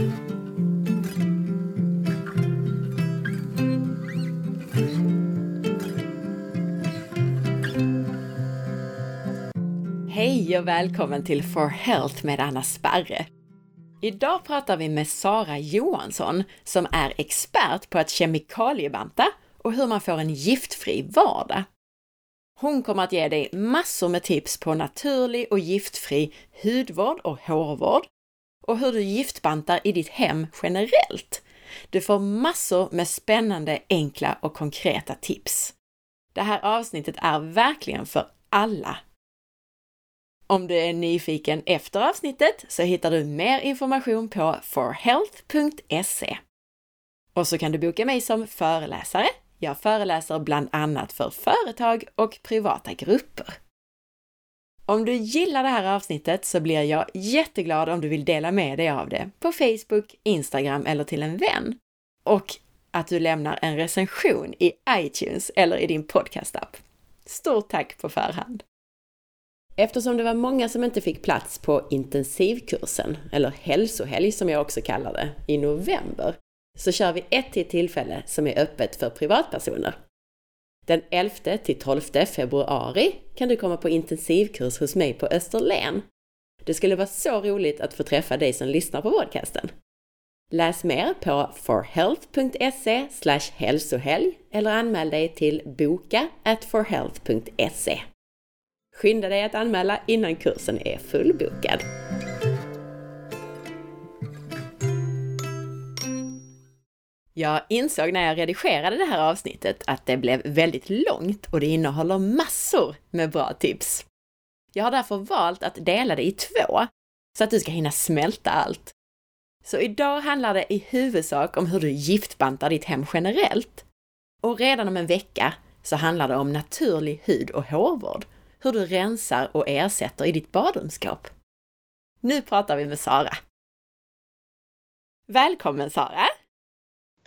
Hej och välkommen till For Health med Anna Sparre. Idag pratar vi med Sara Johansson som är expert på att kemikaliebanta och hur man får en giftfri vardag. Hon kommer att ge dig massor med tips på naturlig och giftfri hudvård och hårvård och hur du giftbantar i ditt hem generellt. Du får massor med spännande, enkla och konkreta tips. Det här avsnittet är verkligen för alla om du är nyfiken efter avsnittet så hittar du mer information på forhealth.se. Och så kan du boka mig som föreläsare. Jag föreläser bland annat för företag och privata grupper. Om du gillar det här avsnittet så blir jag jätteglad om du vill dela med dig av det på Facebook, Instagram eller till en vän. Och att du lämnar en recension i iTunes eller i din podcastapp. Stort tack på förhand! Eftersom det var många som inte fick plats på intensivkursen, eller hälsohelg som jag också kallar det, i november, så kör vi ett till tillfälle som är öppet för privatpersoner. Den 11 till 12 februari kan du komma på intensivkurs hos mig på Österlen. Det skulle vara så roligt att få träffa dig som lyssnar på podcasten. Läs mer på forhealth.se hälsohelg eller anmäl dig till boka at forhealth.se. Skynda dig att anmäla innan kursen är fullbokad. Jag insåg när jag redigerade det här avsnittet att det blev väldigt långt och det innehåller massor med bra tips. Jag har därför valt att dela det i två, så att du ska hinna smälta allt. Så idag handlar det i huvudsak om hur du giftbantar ditt hem generellt. Och redan om en vecka så handlar det om naturlig hud och hårvård hur du rensar och ersätter i ditt badrumsskåp. Nu pratar vi med Sara. Välkommen Sara!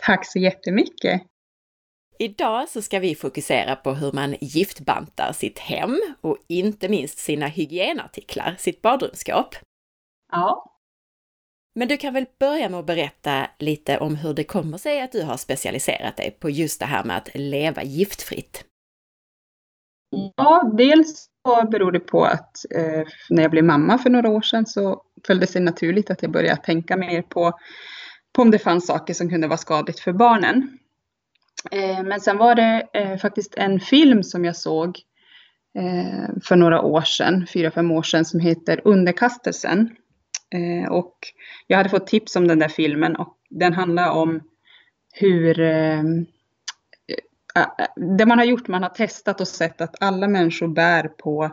Tack så jättemycket! Idag så ska vi fokusera på hur man giftbantar sitt hem och inte minst sina hygienartiklar, sitt badrumsskåp. Ja. Men du kan väl börja med att berätta lite om hur det kommer sig att du har specialiserat dig på just det här med att leva giftfritt. Ja, dels så beror det på att eh, när jag blev mamma för några år sedan så föll det sig naturligt att jag började tänka mer på, på om det fanns saker som kunde vara skadligt för barnen. Eh, men sen var det eh, faktiskt en film som jag såg eh, för några år sedan, fyra, fem år sedan, som heter Underkastelsen. Eh, och jag hade fått tips om den där filmen och den handlar om hur eh, eh, eh det man har gjort, man har testat och sett att alla människor bär på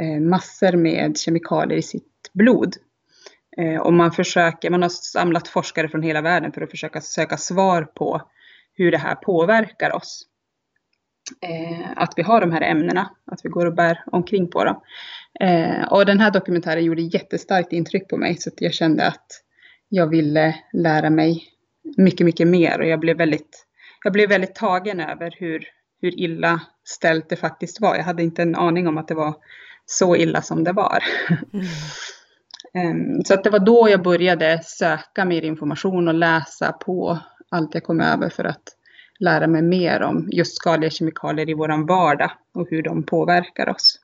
eh, massor med kemikalier i sitt blod. Eh, och man försöker, man har samlat forskare från hela världen för att försöka söka svar på hur det här påverkar oss. Eh, att vi har de här ämnena, att vi går och bär omkring på dem. och den här dokumentären gjorde jättestarkt intryck på mig så att jag kände att jag ville lära mig mycket, mycket mer och jag blev väldigt jag blev väldigt tagen över hur, hur illa ställt det faktiskt var. Jag hade inte en aning om att det var så illa som det var. Mm. så att det var då jag började söka mer information och läsa på allt jag kom över för att lära mig mer om just skadliga kemikalier i vår vardag och hur de påverkar oss.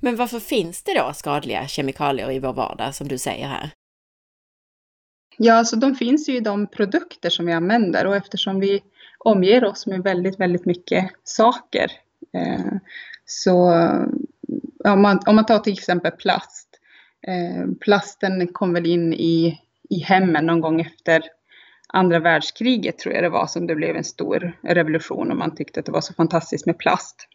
Men varför finns det då skadliga kemikalier i vår vardag som du säger här? Ja, alltså de finns ju i de produkter som vi använder och eftersom vi omger oss med väldigt, väldigt mycket saker. Eh, så om man, om man tar till exempel plast. Eh, plasten kom väl in i, i hemmen någon gång efter andra världskriget tror jag det var som det blev en stor revolution och man tyckte att det var så fantastiskt med plast.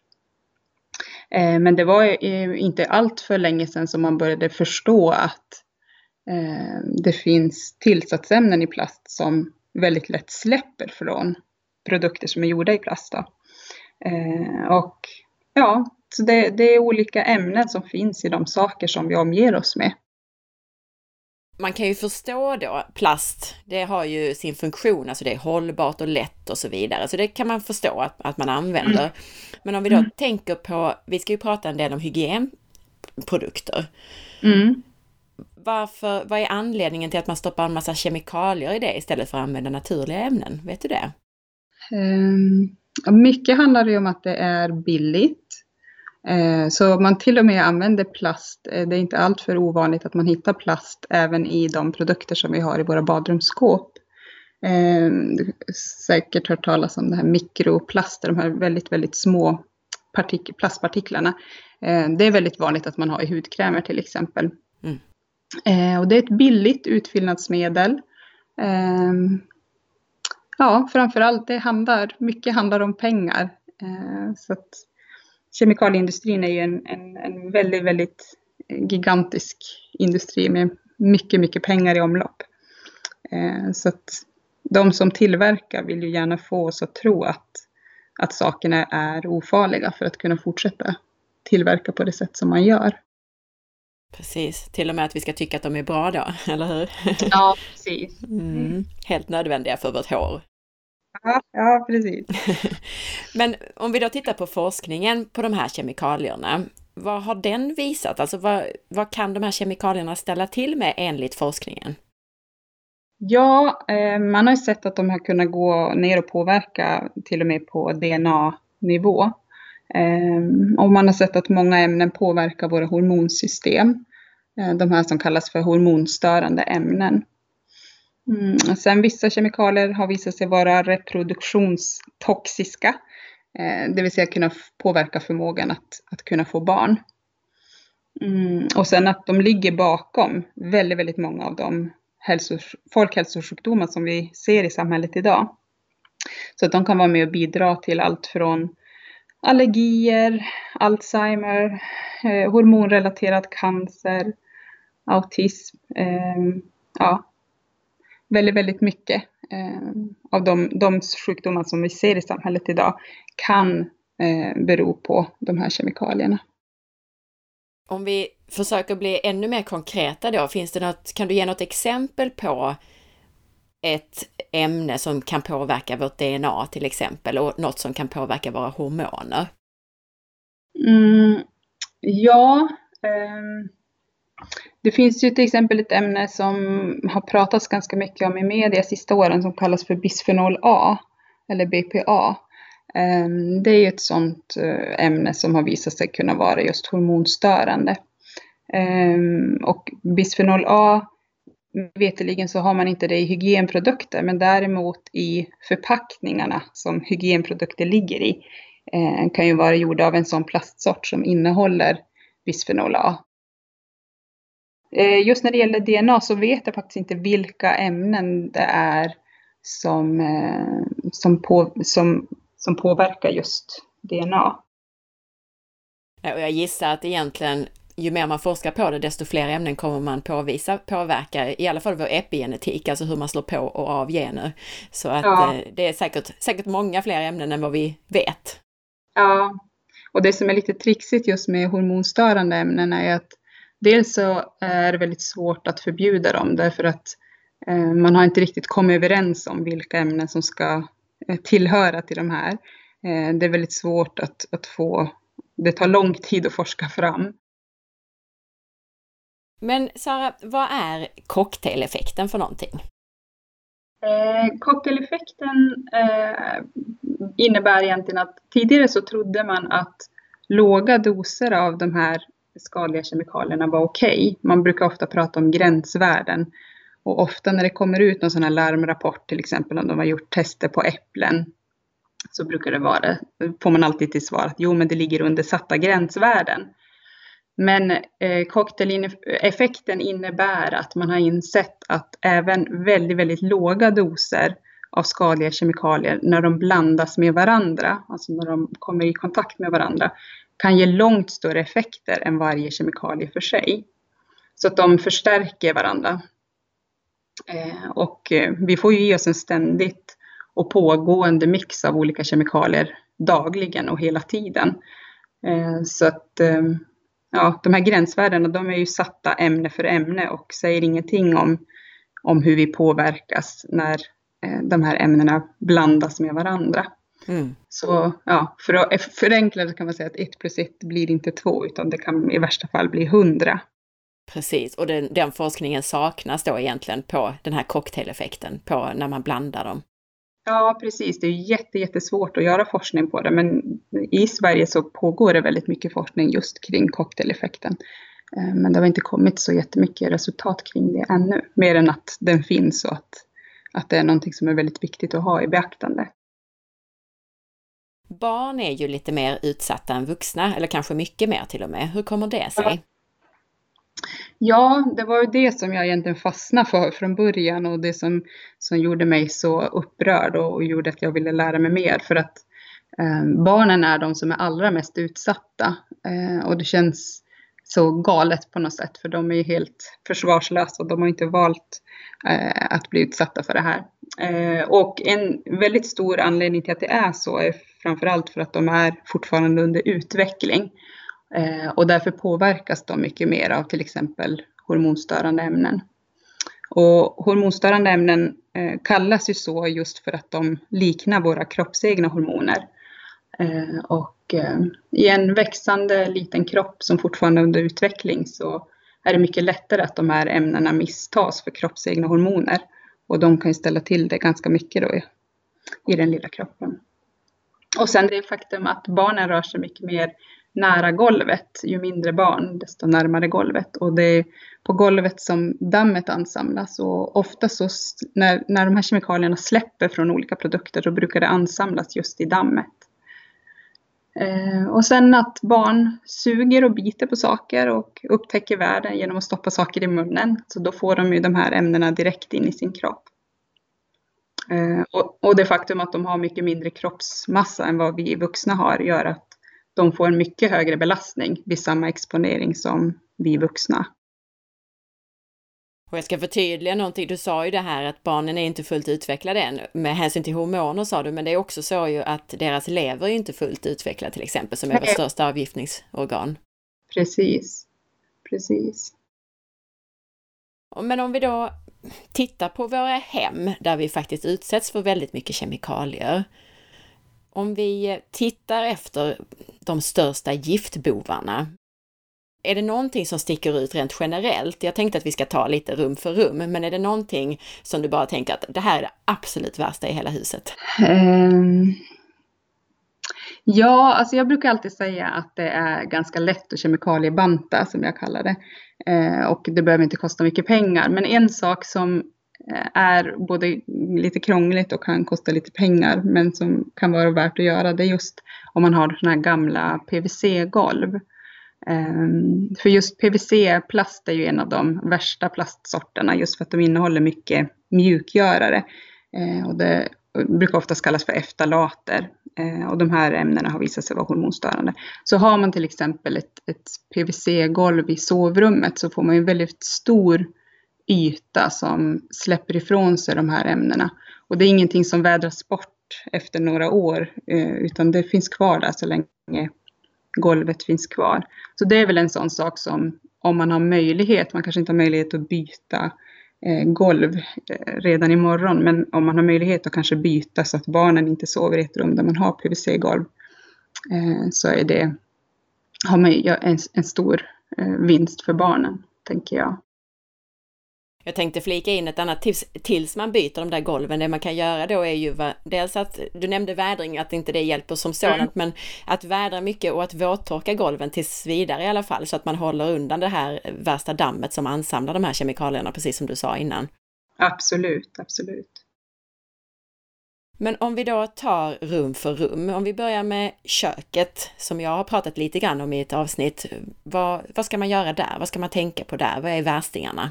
Eh, men det var eh, inte allt för länge sedan som man började förstå att Eh, det finns tillsatsämnen i plast som väldigt lätt släpper från produkter som är gjorda i plast. Då. Eh, och ja, så det, det, är olika ämnen som finns i de saker som vi omger oss med. Man kan ju förstå då, plast, det har ju sin funktion, alltså det är hållbart och lätt och så vidare, så det kan man förstå att, att man använder. Mm. Men om vi då mm. tänker på, vi ska ju prata en del om hygienprodukter. Mm. varför, vad är anledningen till att man stoppar en massa kemikalier i det istället för att använda naturliga ämnen? Vet du det? Um, mycket handlar det om att det är billigt. Uh, så man till och med använder plast. Uh, det är inte alltför ovanligt att man hittar plast även i de produkter som vi har i våra badrumsskåp. Uh, du säkert hört talas om det här mikroplaster, de här väldigt, väldigt små partik plastpartiklarna. Det är väldigt vanligt att man har i hudkrämer till exempel. Mm. Och det är ett billigt utfyllnadsmedel ja, framförallt det handlar, mycket handlar om pengar. Eh, så att kemikalieindustrin är ju en, en, en väldigt, väldigt gigantisk industri med mycket, mycket pengar i omlopp. Eh, så att de som tillverkar vill ju gärna få oss att tro att, att sakerna är ofarliga för att kunna fortsätta tillverka på det sätt som man gör. Precis, till och med att vi ska tycka att de är bra då, eller hur? Ja, precis. Mm, helt nödvändiga för vårt hår. Ja, ja, precis. Men om vi då tittar på forskningen på de här kemikalierna, vad har den visat? Alltså vad, vad kan de här kemikalierna ställa till med enligt forskningen? Ja, eh, man har ju sett att de har kunnat gå ner och påverka till och med på DNA-nivå. Eh, och man har sett att många ämnen påverkar våra hormonsystem. Eh, de här som kallas för hormonstörande ämnen. Mm. Sen vissa kemikalier har visat sig vara reproduktionstoxiska, eh, det vill säga kunna påverka förmågan att, att kunna få barn. Mm. Och sen att de ligger bakom väldigt, väldigt många av de hälsos folkhälsosjukdomar som vi ser i samhället idag. Så att de kan vara med och bidra till allt från allergier, Alzheimer, eh, hormonrelaterad cancer, autism, eh, ja, väldigt, väldigt mycket eh, av de, de sjukdomar som vi ser i samhället idag kan eh, bero på de här kemikalierna. Om vi försöker bli ännu mer konkreta då, finns det något, kan du ge något exempel på ett ämne som kan påverka vårt DNA till exempel och något som kan påverka våra hormoner? Mm, ja, eh, det finns ju till exempel ett ämne som har pratats ganska mycket om i media sista åren som kallas för bisfenol A eller BPA. Ehm, det är ju ett sådant eh, ämne som har visat sig kunna vara just hormonstörande. Ehm, och bisfenol A, veteligen så har man inte det i hygienprodukter, men däremot i förpackningarna som hygienprodukter ligger i ehm, kan ju vara gjorda av en sån plastsort som innehåller bisfenol A. Eh, just när det gäller DNA så vet jag faktiskt inte vilka ämnen det är som, eh, som, på, som, som påverkar just DNA. Jag gissar att egentligen ju mer man forskar på det, desto fler ämnen kommer man påvisa påverkar, i alla fall vår epigenetik, alltså hur man slår på och av gener. Så att ja. Eh, det är säkert, säkert många fler ämnen än vad vi vet. Ja, och det som är lite trixigt just med hormonstörande ämnen är att Dels så är det väldigt svårt att förbjuda dem därför att eh, man har inte riktigt kommit överens om vilka ämnen som ska eh, tillhöra till de här. Eh, det är väldigt svårt att, att få, det tar lång tid att forska fram. Men Sara, vad är cocktaileffekten för någonting? Eh, cocktaileffekten eh, innebär egentligen att tidigare så trodde man att låga doser av de här skadliga kemikalierna var okej. Okay. Man brukar ofta prata om gränsvärden. Och ofta när det kommer ut någon sån här larmrapport, till exempel om de har gjort tester på äpplen, så brukar det vara, får man alltid till svar att jo, men det ligger under satta gränsvärden. Men eh, cocktaileffekten innebär att man har insett att även väldigt, väldigt låga doser av skadliga kemikalier när de blandas med varandra, alltså när de kommer i kontakt med varandra, kan ge långt större effekter än varje kemikalie för sig. Så att de förstärker varandra. Eh, och eh, vi får ju i oss en ständigt och pågående mix av olika kemikalier dagligen och hela tiden. Eh, så att ja, de här gränsvärdena de är ju satta ämne för ämne och säger ingenting om, om hur vi påverkas när de här ämnena blandas med varandra. Mm. Så ja, för att förenkla det kan man säga att 1 plus 1 blir inte 2 utan det kan i värsta fall bli 100. Precis, och den, den forskningen saknas då egentligen på den här cocktaileffekten, på när man blandar dem. Ja, precis. Det är jätte, jättesvårt att göra forskning på det, men i Sverige så pågår det väldigt mycket forskning just kring cocktaileffekten. Eh, men det har inte kommit så jättemycket resultat kring det ännu, mer än att den finns och att, att det är någonting som är väldigt viktigt att ha i beaktande. Barn är ju lite mer utsatta än vuxna, eller kanske mycket mer till och med. Hur kommer det sig? Ja, det var ju det som jag egentligen fastnade för från början och det som, som gjorde mig så upprörd och, och gjorde att jag ville lära mig mer. För att eh, barnen är de som är allra mest utsatta eh, och det känns så galet på något sätt för de är ju helt försvarslösa och de har inte valt eh, att bli utsatta för det här. Eh, och en väldigt stor anledning till att det är så är framförallt för att de är fortfarande under utveckling. Eh, och därför påverkas de mycket mer av till exempel hormonstörande ämnen. Och hormonstörande ämnen eh, kallas ju så just för att de liknar våra kroppsegna hormoner. Eh, och eh, i en växande liten kropp som fortfarande är under utveckling så är det mycket lättare att de här ämnena misstas för kroppsegna hormoner. Och de kan ju ställa till det ganska mycket då i, i den lilla kroppen. Och sen det faktum att barnen rör sig mycket mer nära golvet. Ju mindre barn, desto närmare golvet. Och det är på golvet som dammet ansamlas. Och ofta så när, när de här kemikalierna släpper från olika produkter så brukar det ansamlas just i dammet. Eh, och sen att barn suger och biter på saker och upptäcker världen genom att stoppa saker i munnen. Så då får de ju de här ämnena direkt in i sin kropp. Eh, och, och det faktum att de har mycket mindre kroppsmassa än vad vi vuxna har gör att de får en mycket högre belastning vid samma exponering som vi vuxna. Och jag ska förtydliga någonting, du sa ju det här att barnen är inte fullt utvecklade än med hänsyn till hormoner sa du, men det är också så ju att deras lever är inte fullt utvecklad till exempel, som är vårt största avgiftningsorgan. Precis, precis. Men om vi då tittar på våra hem där vi faktiskt utsätts för väldigt mycket kemikalier. Om vi tittar efter de största giftbovarna, är det någonting som sticker ut rent generellt? Jag tänkte att vi ska ta lite rum för rum, men är det någonting som du bara tänker att det här är det absolut värsta i hela huset? Um, ja, alltså jag brukar alltid säga att det är ganska lätt att kemikaliebanta, som jag kallar det. Eh, och det behöver inte kosta mycket pengar. Men en sak som eh, är både lite krångligt och kan kosta lite pengar, men som kan vara värt att göra, det är just om man har sådana här gamla PVC-golv. Ehm, för just PVC-plast är ju en av de värsta plastsorterna, just för att de innehåller mycket mjukgörare. Eh, och det brukar oftast kallas för eftalater. Eh, och de här ämnena har visat sig vara hormonstörande. Så har man till exempel ett, ett PVC-golv i sovrummet så får man en väldigt stor yta som släpper ifrån sig de här ämnena. Och det är ingenting som vädras bort efter några år, eh, utan det finns kvar där så länge golvet finns kvar. Så det är väl en sån sak som om man har möjlighet, man kanske inte har möjlighet att byta eh, Eh, golv eh, redan imorgon, men om man har möjlighet att kanske byta så att barnen inte sover i ett rum där man har PVC-golv, eh, så är det har man en, en stor vinst för barnen, tänker jag. Jag tänkte flika in ett annat tips tills man byter de där golven. Det man kan göra då är ju dels att, du nämnde vädring, att inte det hjälper som sådant, mm. men att vädra mycket och att våttorka golven tills vidare i alla fall, så att man håller undan det här värsta dammet som ansamlar de här kemikalierna, precis som du sa innan. Absolut, absolut. Men om vi då tar rum för rum, om vi börjar med köket som jag har pratat lite grann om i ett avsnitt. Vad, vad ska man göra där? Vad ska man tänka på där? Vad är värstingarna?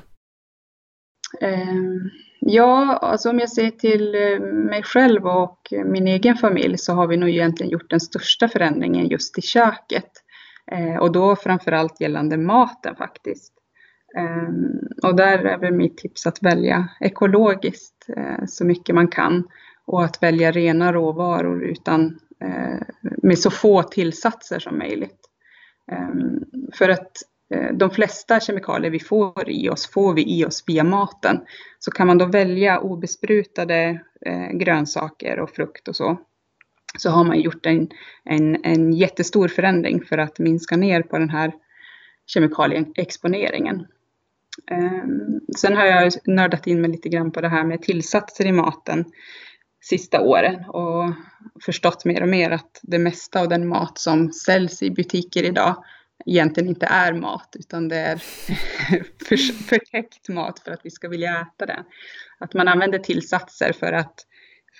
Ehm, ja, alltså om jag ser till eh, mig själv och min egen familj så har vi nog egentligen gjort den största förändringen just i köket. Ehm, och då framförallt gällande maten faktiskt. Ehm, och där är väl mitt tips att välja ekologiskt eh, så mycket man kan och att välja rena råvaror utan, eh, med så få tillsatser som möjligt. För att Eh, de flesta kemikalier vi får i oss får vi i oss via maten. Så kan man då välja obesprutade eh, grönsaker och frukt och så, så har man gjort en, en, en jättestor förändring för att minska ner på den här kemikalieexponeringen. Ehm, sen har jag nördat in mig lite grann på det här med tillsatser i maten sista åren och förstått mer och mer att det mesta av den mat som säljs i butiker idag egentligen inte är mat utan det är för, förtäckt mat för att vi ska vilja äta den. Att man använder tillsatser för att,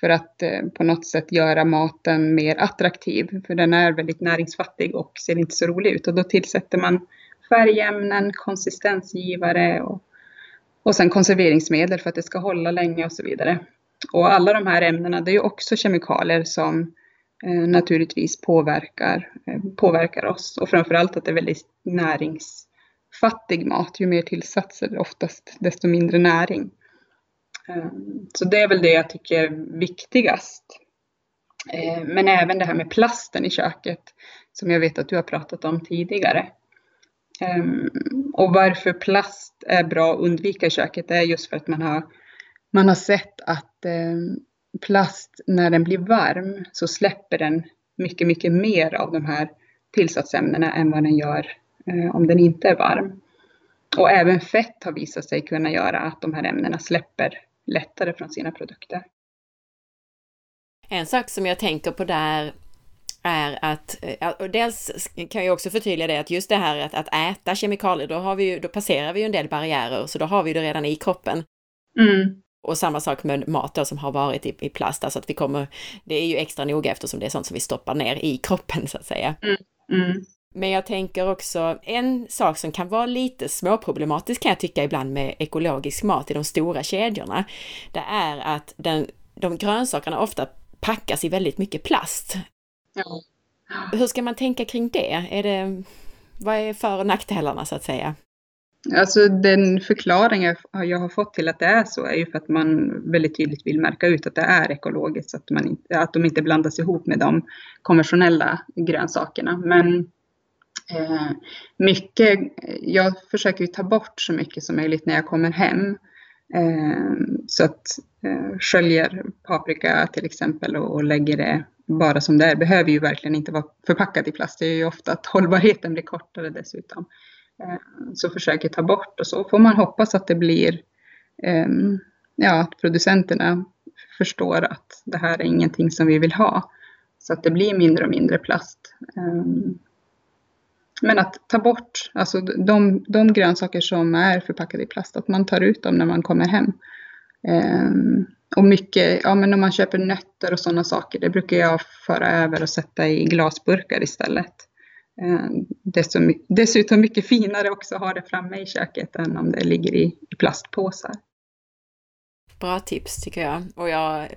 för att eh, på något sätt göra maten mer attraktiv för den är väldigt näringsfattig och ser inte så rolig ut och då tillsätter man färgämnen, konsistensgivare och, och sen konserveringsmedel för att det ska hålla länge och så vidare. Och alla de här ämnena, det är ju också kemikalier som eh, Eh, naturligtvis påverkar, eh, påverkar oss. Och framförallt att det är väldigt näringsfattig mat. Ju mer tillsatser oftast, desto mindre näring. Eh, så det är väl det jag tycker är viktigast. Men även det här med plasten i köket, som jag vet att du har pratat om tidigare. Och varför plast är bra att undvika i köket är just för att man har, man har sett att plast, när den blir varm, så släpper den mycket, mycket mer av de här tillsatsämnena än vad den gör eh, om den inte är varm. Och även fett har visat sig kunna göra att de här ämnena släpper lättare från sina produkter. En sak som jag tänker på där är att, eh, och dels kan jag också förtydliga det att just det här att, att äta kemikalier, då, har vi ju, då passerar vi ju en del barriärer, så då har vi det redan i kroppen. Mm. Och samma sak med mat då, som har varit i, i plast, alltså att vi kommer, det är ju extra noga eftersom det är sånt som vi stoppar ner i kroppen så att säga. Mm. Mm. Men jag tänker också, en sak som kan vara lite småproblematisk kan jag tycka ibland med ekologisk mat i de stora kedjorna, det är att den, de grönsakerna ofta packas i väldigt mycket plast. Ja. Hur ska man tänka kring det? Är det vad är för och nackdelarna så att säga? Alltså den förklaring jag har fått till att det är så är ju för att man väldigt tydligt vill märka ut att det är ekologiskt, att, man inte, att de inte blandas ihop med de konventionella grönsakerna. Men eh, mycket, jag försöker ju ta bort så mycket som möjligt när jag kommer hem. Eh, så att eh, sköljer paprika till exempel och, och lägger det bara som det är. Behöver ju verkligen inte vara förpackat i plast. Det är ju ofta att hållbarheten blir kortare dessutom. Eh, så försöker ta bort och så får man hoppas att det blir, ehm, ja, att producenterna förstår att det här är ingenting som vi vill ha. Så att det blir mindre och mindre plast. Ehm, men att ta bort, alltså de, de grönsaker som är förpackade i plast, att man tar ut dem när man kommer hem. Ehm, och mycket, ja men om man köper nötter och sådana saker, det brukar jag föra över och sätta i glasburkar istället. Eh, dessutom mycket finare också att ha det framme i köket än om det ligger i, plastpåsar. Bra tips tycker jag. Och jag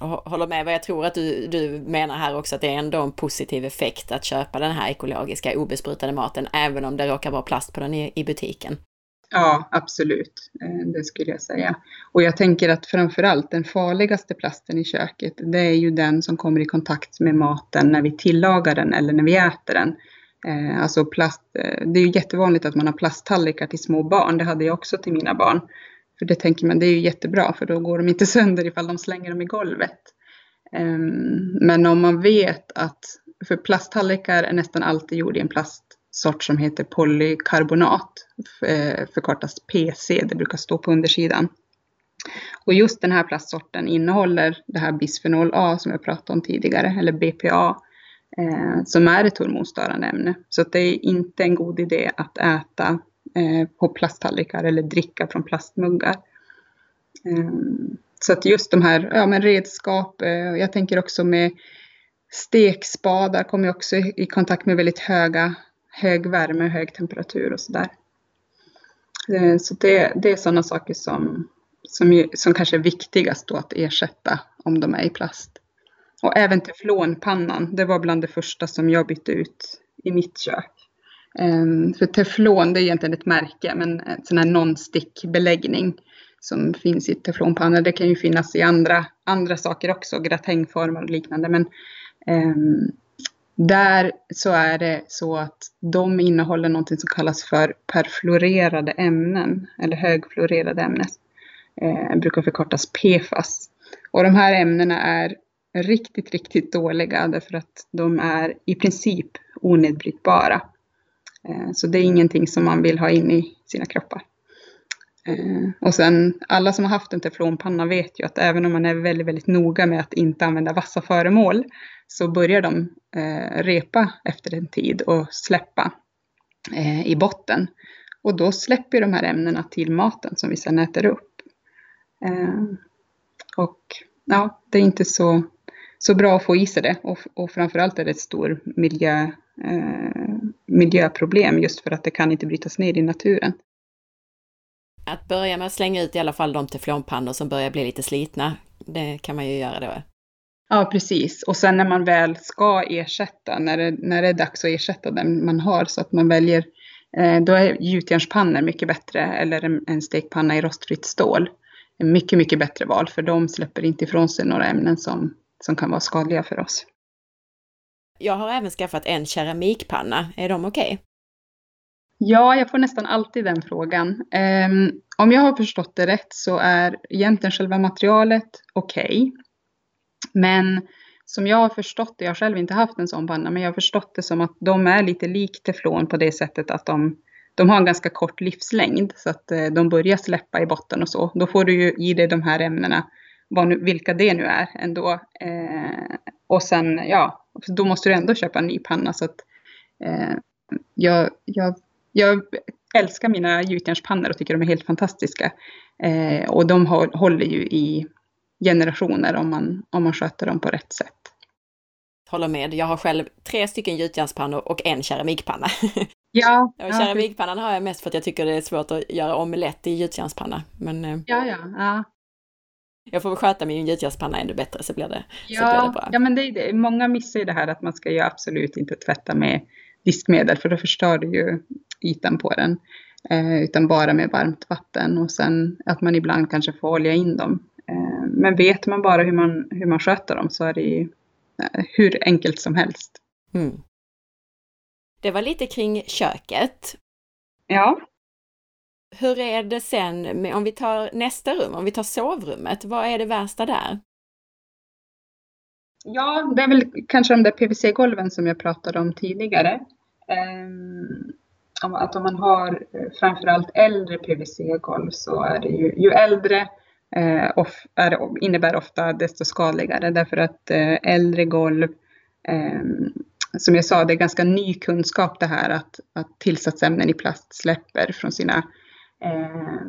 håller med vad jag tror att du, du menar här också, att det är ändå en positiv effekt att köpa den här ekologiska obesprutade maten, även om det råkar vara plast på den i, i butiken. Ja, absolut. Eh, det skulle jag säga. Och jag tänker att framförallt den farligaste plasten i köket, det är ju den som kommer i kontakt med maten när vi tillagar den eller när vi äter den. Eh, alltså plast, eh, det är ju jättevanligt att man har plasttallrikar till små barn. Det hade jag också till mina barn. För det tänker man, det är ju jättebra för då går de inte sönder ifall de slänger dem i golvet. Eh, men om man vet att, för plasttallrikar är nästan alltid gjord i en plastsort som heter polykarbonat, eh, förkortas PC, det brukar stå på undersidan. Och just den här plastsorten innehåller det här bisfenol A som jag pratade om tidigare, eller BPA, eh, som är ett hormonstörande ämne. Så det är inte en god idé att äta eh, på plasttallrikar eller dricka från plastmuggar. Eh, så att just de här ja, men redskap, eh, jag tänker också med stekspadar kommer jag också i kontakt med väldigt höga, hög värme, hög temperatur och sådär. Eh, så det, det är sådana saker som, som, som kanske är viktigast då att ersätta om de är i plast. Och även teflonpannan, det var bland det första som jag bytte ut i mitt kök. Ehm, för teflon, det är egentligen ett märke, men en sån här non-stick-beläggning som finns i teflonpannor. Det kan ju finnas i andra, andra saker också, gratängformar och liknande. Men um, där så är det så att de innehåller någonting som kallas för perfluorerade ämnen, eller högfluorerade ämnen. Eh, brukar förkortas PFAS. Och de här ämnena är riktigt, riktigt dåliga därför att de är i princip onedbrytbara. Eh, så det är ingenting som man vill ha in i sina kroppar. Eh, och sen alla som har haft en teflonpanna vet ju att även om man är väldigt, väldigt noga med att inte använda vassa föremål så börjar de eh, repa efter en tid och släppa i botten. Och då släpper de här ämnena till maten som vi sedan äter upp. Och ja, det är inte så, så bra att få i sig det och, och framförallt är det ett stort miljö, eh, miljöproblem just för att det kan inte brytas ner i naturen. Att börja med att slänga ut i alla fall de teflonpannor som börjar bli lite slitna, det kan man ju göra då. Ja, precis. Och sen när man väl ska ersätta, när det, när det är dags att ersätta den man har, så att man väljer, eh, då är gjutjärnspannor mycket bättre, eller en, en stekpanna i rostfritt stål. Mycket, mycket bättre val, för de släpper inte ifrån sig några ämnen som, som kan vara skadliga för oss. Jag har även skaffat en keramikpanna. Är de okej? Okay? Ja, jag får nästan alltid den frågan. Um, om jag har förstått det rätt så är egentligen själva materialet okej. Okay. Men som jag har förstått det, jag har själv inte haft en sån panna, men jag har förstått det som att de är lite lik teflon på det sättet att de, de har en ganska kort livslängd så att eh, de börjar släppa i botten och så. Då får du ju i dig de här ämnena, nu, vilka det nu är ändå. Eh, och sen, ja, då måste du ändå köpa en ny panna så att eh, jag, jag jag älskar mina gjutjärnspannor och tycker de är helt fantastiska. Eh, och de håller ju i generationer om man, om man sköter dem på rätt sätt. Håller med. Jag har själv tre stycken gjutjärnspannor och en keramikpanna. Ja. och keramikpannan har jag mest för att jag tycker det är svårt att göra omelett i gjutjärnspanna. Men eh, ja, ja, ja. Jag får väl sköta min gjutjärnspanna ännu bättre så blir det, ja, så blir det bra. Ja, men det är det. Många missar ju det här att man ska ju absolut inte tvätta med diskmedel för då förstör du ju ytan på den. Eh, utan bara med varmt vatten och sen att man ibland kanske får olja in dem. Eh, men vet man bara hur man, hur man sköter dem så är det ju eh, hur enkelt som helst. Mm. Det var lite kring köket. Ja. Hur är det sen med, om vi tar nästa rum, om vi tar sovrummet, vad är det värsta där? Ja, det är väl kanske de där PVC-golven som jag pratade om tidigare. Um, att om man har eh, framförallt äldre PVC-golv så är det ju, ju äldre eh, off, är, innebär ofta desto skadligare därför att eh, äldre golv, ehm, som jag sa, det är ganska ny kunskap det här att, att tillsatsämnen i plast släpper från sina eh,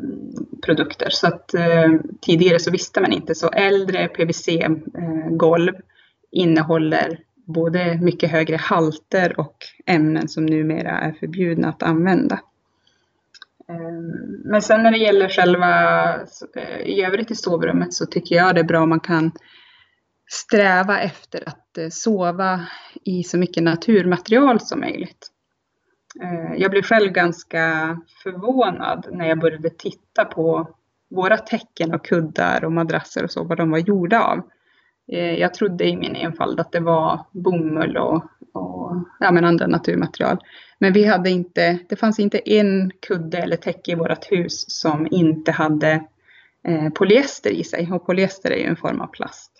produkter. Så att eh, tidigare så visste man inte, så äldre PVC-golv innehåller både mycket högre halter och ämnen som numera är förbjudna att använda. Eh, men sen när det gäller själva, eh, i övrigt i sovrummet så tycker jag det är bra om man kan sträva efter att eh, sova i så mycket naturmaterial som möjligt. Eh, jag blev själv ganska förvånad när jag började titta på våra täcken och kuddar och madrasser och så, vad de var gjorda av. Eh, jag trodde i min enfald att det var bomull och, och ja, men andra naturmaterial. Men vi hade inte, det fanns inte en kudde eller täcke i vårt hus som inte hade eh, polyester i sig. Och polyester är ju en form av plast.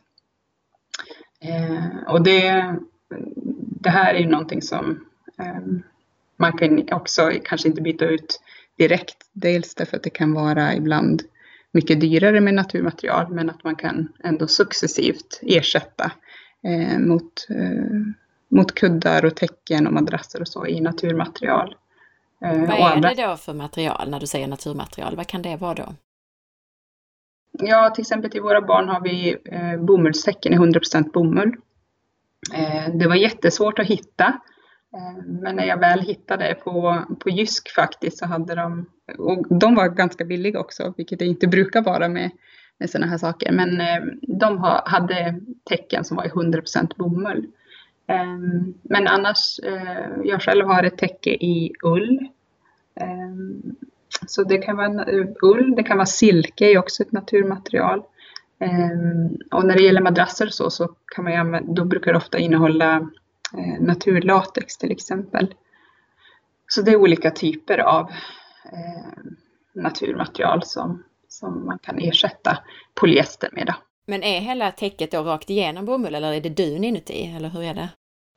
Eh, och det, det här är ju någonting som eh, man kan också kanske inte byta ut direkt. Dels därför att det kan vara ibland mycket dyrare med naturmaterial men att man kan ändå successivt ersätta eh, mot, eh, mot kuddar och täcken och madrasser och så i naturmaterial. Eh, Vad är andra... det då för material när du säger naturmaterial? Vad kan det vara då? Ja, till exempel till våra barn har vi eh, bomullstäcken i 100% bomull. Eh, det var jättesvårt att hitta Eh, men när jag väl hittade på, på Jysk faktiskt så hade de, och de var ganska billiga också, vilket det inte brukar vara med, med sådana här saker. Men eh, de hade tecken som var i 100% bomull. Ehm, men annars, eh, jag själv har ett täcke i ull. Ehm, så det kan vara ull, det kan vara silke, är också ett naturmaterial. Ehm, och när det gäller madrasser så, så kan man använda, då brukar det ofta innehålla naturlatex till exempel. Så det är olika typer av eh, naturmaterial som, som man kan ersätta polyester med. Då. Men är hela täcket då rakt igenom bomull eller är det dun inuti eller hur är det?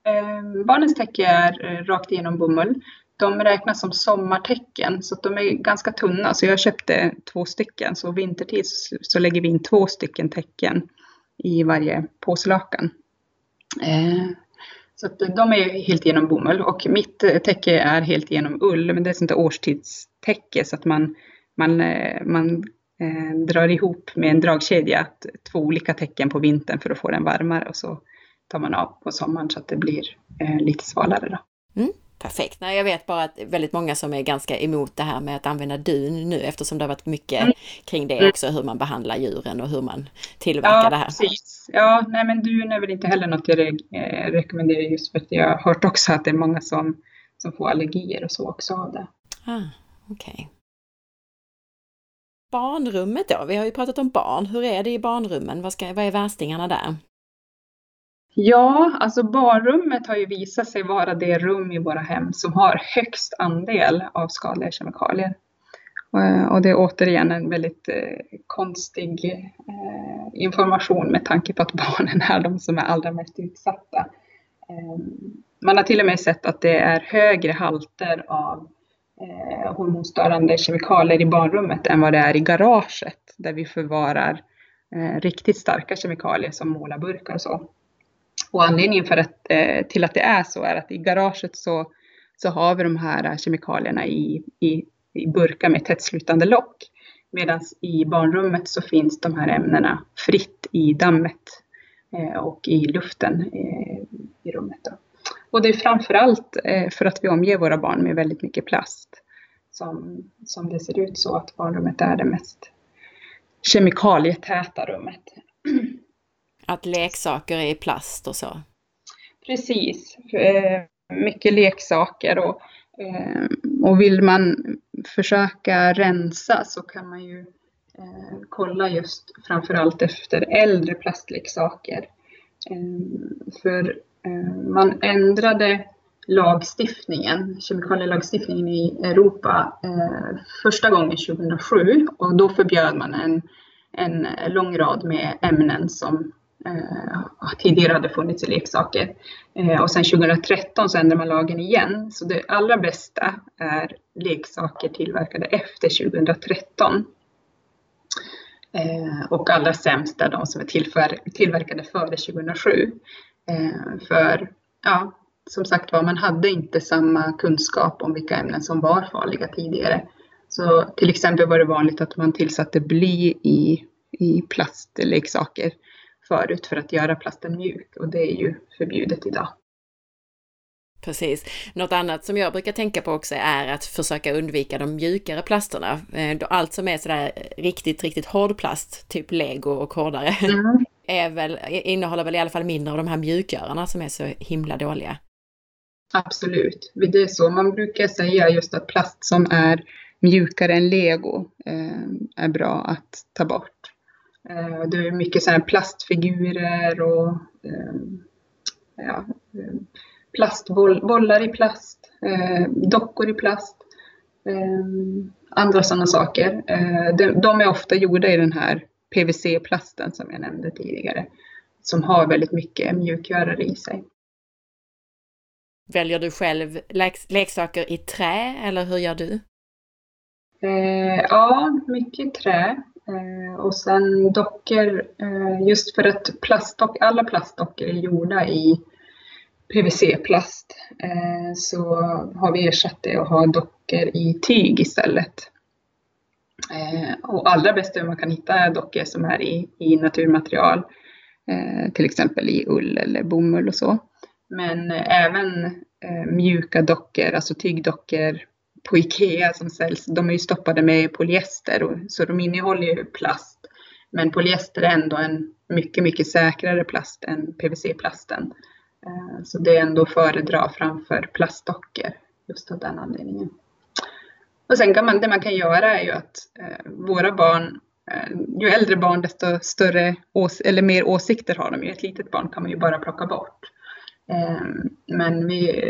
Eh, barnens täcke är eh, rakt igenom bomull. de räknas som sommartäcken så de är ganska tunna. Så jag köpte två stycken. Så vintertid så, så lägger vi in två stycken täcken i varje påslakan. Så att de är helt genom bomull och mitt eh, täcke är helt genom ull. Men det är sånt där årstidstäcke så att man, man, eh, man eh, drar ihop med en dragkedja två olika täcken på vintern för att få den varmare och så tar man av på sommaren så att det blir eh, lite svalare. Då. Mm, perfekt. Nej, jag vet bara att väldigt många som är ganska emot det här med att använda dun nu eftersom det har varit mycket mm. kring det också, hur man behandlar djuren och hur man tillverkar ja, det här. Precis. Ja, nej men dun är väl inte heller något jag re eh, rekommenderar just för att jag har hört också att det är många som, som får allergier och så också av det. Ah, okej. Okay. Barnrummet då? Vi har ju pratat om barn. Hur är det i barnrummen? Vad, ska, vad är värstingarna där? Ja, alltså barnrummet har ju visat sig vara det rum i våra hem som har högst andel av skadliga kemikalier. Eh, och det är återigen en väldigt eh, konstig eh, information med tanke på att barnen är de som är allra mest utsatta. Man har till och med sett att det är högre halter av hormonstörande kemikalier i barnrummet än vad det är i garaget där vi förvarar riktigt starka kemikalier som målarburkar och så. Och anledningen för att, eh, till att det är så är att i garaget så, så har vi de här eh, kemikalierna i, i, i burkar med tättslutande lock. Medan i barnrummet så finns de här ämnena fritt i dammet eh, och i luften i rummet. Då. Och det är framförallt för att vi omger våra barn med väldigt mycket plast som, som det ser ut så att barnrummet är det mest kemikalietäta rummet. Att leksaker är i plast och så? Precis. Eh, mycket leksaker och, eh, och vill man försöka rensa så kan man ju eh, kolla just framförallt efter äldre plastleksaker. För man ändrade lagstiftningen, kemikalielagstiftningen i Europa första gången 2007 och då förbjöd man en, en lång rad med ämnen som Eh, tidigare hade funnits i leksaker. Eh, och sen 2013 så ändrade man lagen igen. Så det allra bästa är leksaker tillverkade efter 2013. Eh, och allra sämst är de som är tillverkade före 2007. För ja, som sagt var, man hade inte samma kunskap om vilka ämnen som var farliga tidigare. Så till exempel var det vanligt att man tillsatte bly i, i plastleksaker förut för att göra plasten mjuk och det är ju förbjudet idag. Precis. Något annat som jag brukar tänka på också är att försöka undvika de mjukare plasterna. Eh, allt som är sådär riktigt, riktigt hård plast, typ lego och hårdare, mm. är väl, innehåller väl i alla fall mindre av de här mjukgörarna som är så himla dåliga. Absolut, det är så. Man brukar säga just att plast som är mjukare än lego eh, är bra att ta bort. Eh, det är mycket så plastfigurer och eh, ja, plastbollar i plast, eh, dockor i plast, andra sådana saker. De är ofta gjorda i den här PVC-plasten som jag nämnde tidigare, som har väldigt mycket mjukgörare i sig. Väljer du själv leksaker i trä eller hur gör du? ja, mycket trä. Eh, och sen dockor, eh, just för att plastdock, alla plastdockor är gjorda i PVC-plast eh, så har vi ersatt det och har dockor i tyg istället. Eh, och allra bäst är om man kan hitta dockor som är i, i naturmaterial, eh, till exempel i ull eller bomull och så. Men eh, även mjuka dockor, alltså tygdockor på Ikea som säljs, de är ju stoppade med polyester och, så de innehåller ju plast. Men polyester är ändå en mycket, mycket säkrare plast än PVC-plasten. Eh, så det är ändå att föredra framför plastdockor just av den anledningen. Och sen kan man, det man kan göra är ju att eh, våra barn, eh, ju äldre barn desto större eller mer åsikter har de ju. Ett litet barn kan man ju bara plocka bort. Ehm, men vi,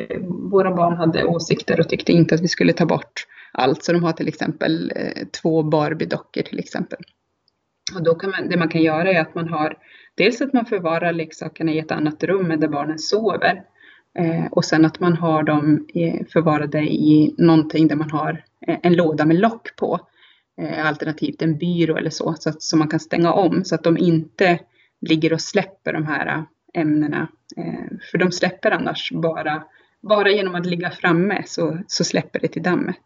våra barn hade åsikter och tyckte inte att vi skulle ta bort allt. Så de har till exempel eh, två Barbie-dockor till exempel. Och då kan man, det man kan göra är att man har dels att man förvarar leksakerna i ett annat rum där barnen sover. Eh, och sen att man har dem eh, förvarade i någonting där man har en låda med lock på. Alternativt en byrå eller så, så att så man kan stänga om så att de inte ligger och släpper de här ämnena. Eh, för de släpper annars bara, bara genom att ligga framme så, så släpper det till dammet.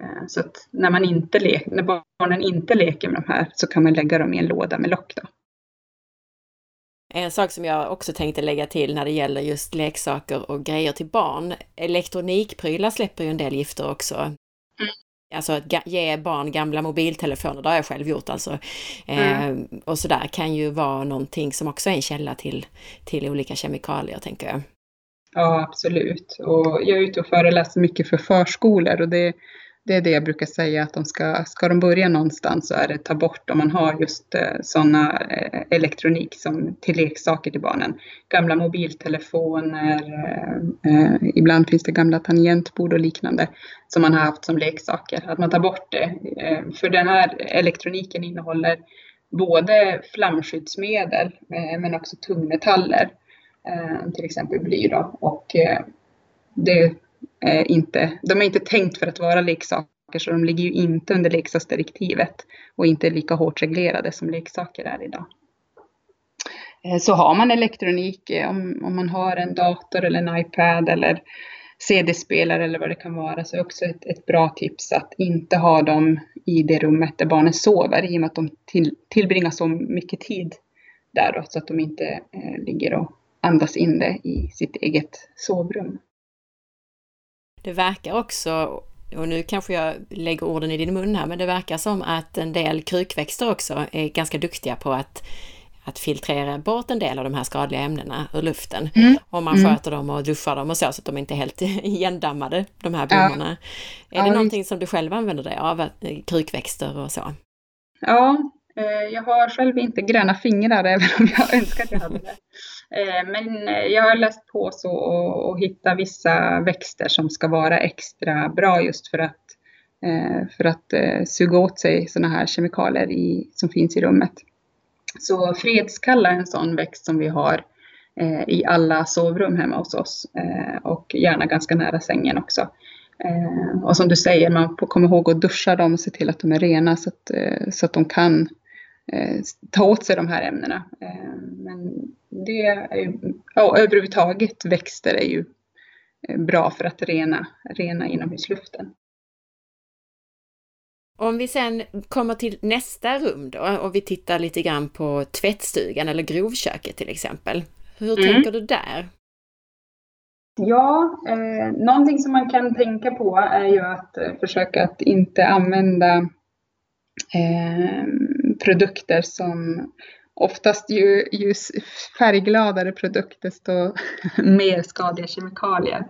Eh, så att när, man inte le när barnen inte leker med de här så kan man lägga dem i en låda med lock. Då. En sak som jag också tänkte lägga till när det gäller just leksaker och grejer till barn. Elektronikprylar släpper ju en del gifter också. Alltså att ge barn gamla mobiltelefoner, det har jag själv gjort alltså. Mm. Eh, och sådär kan ju vara någonting som också är en källa till, till olika kemikalier, tänker jag. Ja, absolut. Och jag är ute och föreläser mycket för förskolor och det det är det jag brukar säga att de ska, ska de börja någonstans så är det ta bort om man har just eh, sådana eh, elektronik som till leksaker till barnen. Gamla mobiltelefoner, eh, eh, ibland finns det gamla tangentbord och liknande som man har haft som leksaker. Att man tar bort det. Eh, för den här elektroniken innehåller både flamskyddsmedel eh, men också tungmetaller, till exempel bly då. Och det Eh, inte, de är inte tänkt för att vara leksaker så de ligger ju inte under leksaksdirektivet och inte lika hårt reglerade som leksaker är idag. Eh, så har man elektronik, eh, om, om man har en dator eller en iPad eller CD-spelare eller vad det kan vara så är också ett, ett, bra tips att inte ha dem i det rummet där barnen sover i och med att de till, tillbringar så mycket tid där då, så att de inte eh, ligger och andas in det i sitt eget sovrum. Det verkar också, och nu kanske jag lägger orden i din mun här, men det verkar som att en del krukväxter också är ganska duktiga på att att filtrera bort en del av de här skadliga ämnena ur luften. Mm. Om man mm. sköter dem och duschar dem och så, så att de inte är helt igendammade, de här blommorna. Ja. Är det ja, någonting som du själv använder dig av, eh, krukväxter och så? Ja, eh, jag har själv inte gröna fingrar, även om jag önskar att jag hade det. Eh, men eh, jag har läst på så och, och hittat vissa växter som ska vara extra bra just för att, eh, för att suga åt sig sådana här kemikalier i, som finns i rummet. Så fredskalla är en sån växt som vi har i alla sovrum hemma hos oss och gärna ganska nära sängen också. Och som du säger, man får komma ihåg att duscha dem och se till att de är rena så att, så att de kan ta åt sig de här ämnena. Men det är ju, ja, överhuvudtaget växter är ju eh, bra för att rena, rena inomhusluften. Om vi sen kommer till nästa rum då och vi tittar lite grann på tvättstugan eller grovköket till exempel. Hur mm. tänker du där? Ja, eh, någonting som man kan tänka på är ju att eh, försöka att inte använda eh, produkter som oftast ju, ju färggladare produkt desto mer skadliga kemikalier.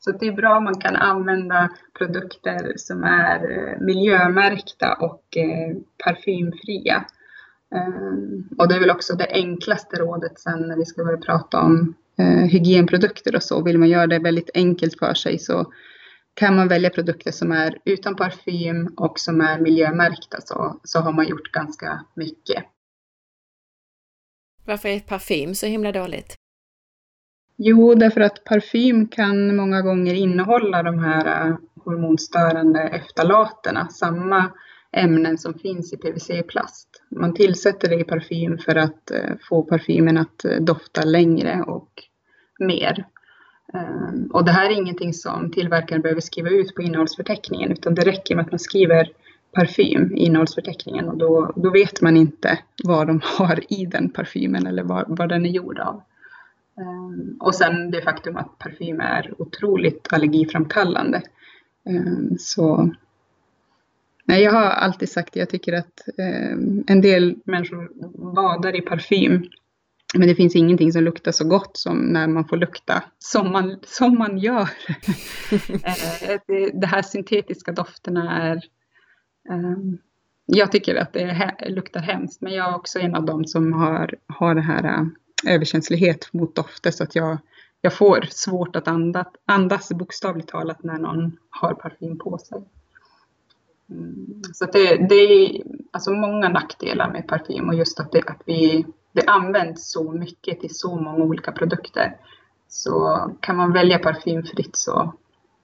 Så det är bra om man kan använda produkter som är eh, miljömärkta och eh, parfymfria. Ehm, och det är väl också det enklaste rådet sen när vi ska börja prata om eh, hygienprodukter och så. Vill man göra det väldigt enkelt för sig så kan man välja produkter som är utan parfym och som är miljömärkta så, så har man gjort ganska mycket. Varför är parfym så himla dåligt? Jo, därför att parfym kan många gånger innehålla de här äh, hormonstörande eftalaterna, samma ämnen som finns i PVC-plast. Man tillsätter det i parfym för att äh, få parfymen att äh, dofta längre och mer. Ehm, och det här är ingenting som tillverkaren behöver skriva ut på innehållsförteckningen utan det räcker med att man skriver parfym i innehållsförteckningen och då, då vet man inte vad de har i den parfymen eller vad, vad den är gjord av. Ehm, och sen det faktum att parfym är otroligt allergiframkallande. Ehm, så nej, jag har alltid sagt att jag tycker att en del människor badar i parfym men det finns ingenting som luktar så gott som när man får lukta som man, som man gör. Eh, det, det här syntetiska dofterna är Ehm, jag tycker att det luktar hemskt, men jag är också en av dem som har, har det här äh, överkänslighet mot dofter så att jag, jag får svårt att andas, andas bokstavligt talat när någon har parfym på sig. Mm, så det, det är alltså många nackdelar med parfym och just att det, att vi, det används så mycket till så många olika produkter. Så kan man välja parfymfritt så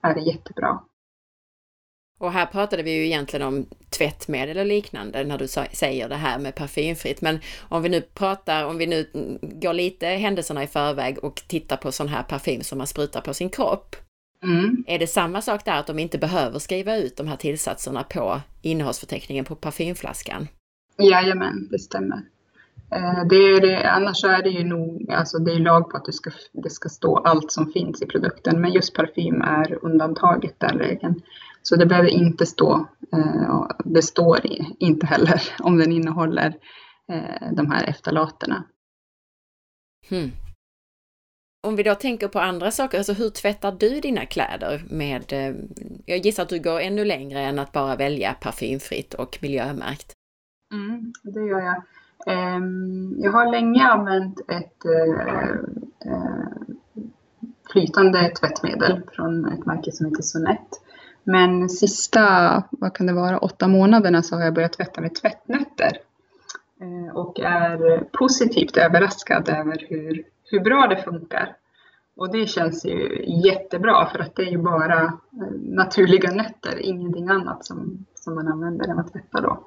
är det jättebra. Och här pratade vi ju egentligen om tvättmedel och liknande när du säger det här med parfymfritt. Men om vi nu pratar, om vi nu går lite händelserna i förväg och tittar på sån här parfym som man sprutar på sin kropp. Mm. Är det samma sak där att de inte behöver skriva ut de här tillsatserna på innehållsförteckningen på parfymflaskan? Jajamän, det stämmer. Eh, det är det, annars är det ju nog, alltså det är lag på att det ska, det ska stå allt som finns i produkten, men just parfym är undantaget den regeln. Så det behöver inte stå, eh, det står inte heller om den innehåller eh, de här eftalaterna. Hmm. Om vi då tänker på andra saker, alltså hur tvättar du dina kläder med, jag gissar att du går ännu längre än att bara välja parfymfritt och miljömärkt. Mm, det gör jag. Ehm, jag har länge använt ett eh, eh, flytande tvättmedel från ett märke som heter Sonett. Men sista, vad kan det vara, åtta månaderna så har jag börjat tvätta med tvättnötter. Eh, och är positivt överraskad över hur, hur bra det funkar. Och det känns ju jättebra för att det är ju bara naturliga nötter, ingenting annat som, som man använder när man tvättar då.